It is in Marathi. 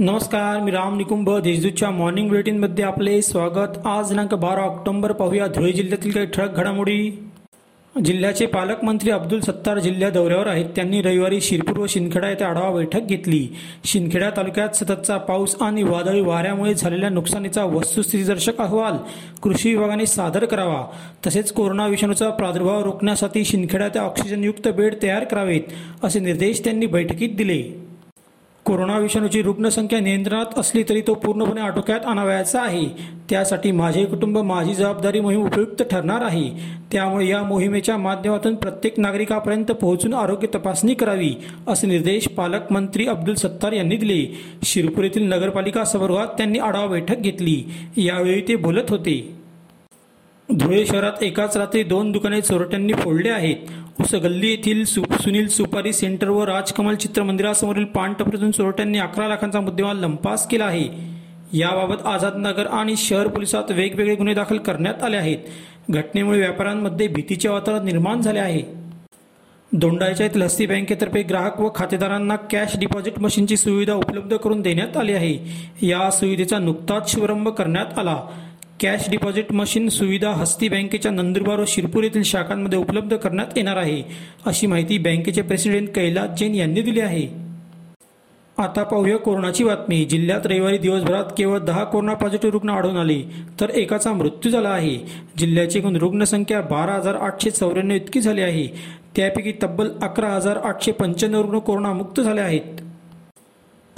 नमस्कार मी राम निकुंभ. देशदूतच्या मॉर्निंग बुलेटिनमध्ये आपले स्वागत. आज दिनांक बारा ऑक्टोंबर पाहूया धुळे जिल्ह्यातील काही ठळक घडामोडी. जिल्ह्याचे पालकमंत्री अब्दुल सत्तार जिल्ह्या दौऱ्यावर आहेत. त्यांनी रविवारी शिरपूर व शिंदखेडा येथे आढावा बैठक घेतली. शिंदखेडा तालुक्यात सततचा पाऊस आणि वादळी वाऱ्यामुळे झालेल्या नुकसानीचा वस्तुस्थितीदर्शक अहवाल कृषी विभागाने सादर करावा. तसेच कोरोना विषाणूचा प्रादुर्भाव रोखण्यासाठी शिंदखेड्यात ऑक्सिजनयुक्त बेड तयार करावेत असे निर्देश त्यांनी बैठकीत दिले. कोरोना विषाणूची रुग्णसंख्या नियंत्रणात असली तरी तो पूर्णपणे आटोक्यात आणावयाचा आहे. त्यासाठी माझे कुटुंब माझी जबाबदारी मोहीम उपयुक्त ठरणार आहे. त्यामुळे या मोहिमेच्या माध्यमातून प्रत्येक नागरिकापर्यंत पोहोचून आरोग्य तपासणी करावी असे निर्देश पालकमंत्री अब्दुल सत्तार यांनी दिले. शिरपूर येथील नगरपालिका सभागृहात त्यांनी आढावा बैठक घेतली. यावेळी ते बोलत होते. धुळे शहरात एकाच रात्री दोन दुकाने चोरट्यांनी फोडले आहेत. उस गल्ली येथील सु सुनील सुपारी सेंटर व राजकमल चित्र मंदिरासमोरील पान टपरीतून चोरट्यांनी अकरा लाखांचा मुद्देमाल लंपास केला आहे. याबाबत आझादनगर आणि शहर पोलिसात वेगवेगळे गुन्हे दाखल करण्यात आले आहेत. घटनेमुळे व्यापाऱ्यांमध्ये भीतीचे वातावरण निर्माण झाले आहे. दोंडायच्या येथील हस्ती बँकेतर्फे ग्राहक व खातेदारांना कॅश डिपॉझिट मशीनची सुविधा उपलब्ध करून देण्यात आली आहे. या सुविधेचा नुकताच शुभारंभ करण्यात आला. कॅश डिपॉझिट मशीन सुविधा हस्ती बँकेच्या नंदुरबार व शिरपूर येथील शाखांमध्ये उपलब्ध करण्यात येणार आहे अशी माहिती बँकेचे प्रेसिडेंट कैलास जैन यांनी दिली आहे. आता पाहूया कोरोनाची बातमी. जिल्ह्यात रविवारी दिवसभरात केवळ दहा कोरोना पॉझिटिव्ह रुग्ण आढळून आले तर एकाचा मृत्यू झाला आहे. जिल्ह्याची एकूण रुग्णसंख्या बारा हजार आठशे चौऱ्याण्णव इतकी झाली आहे. त्यापैकी तब्बल अकरा हजार आठशे पंच्याण्णव रुग्ण कोरोनामुक्त झाले आहेत.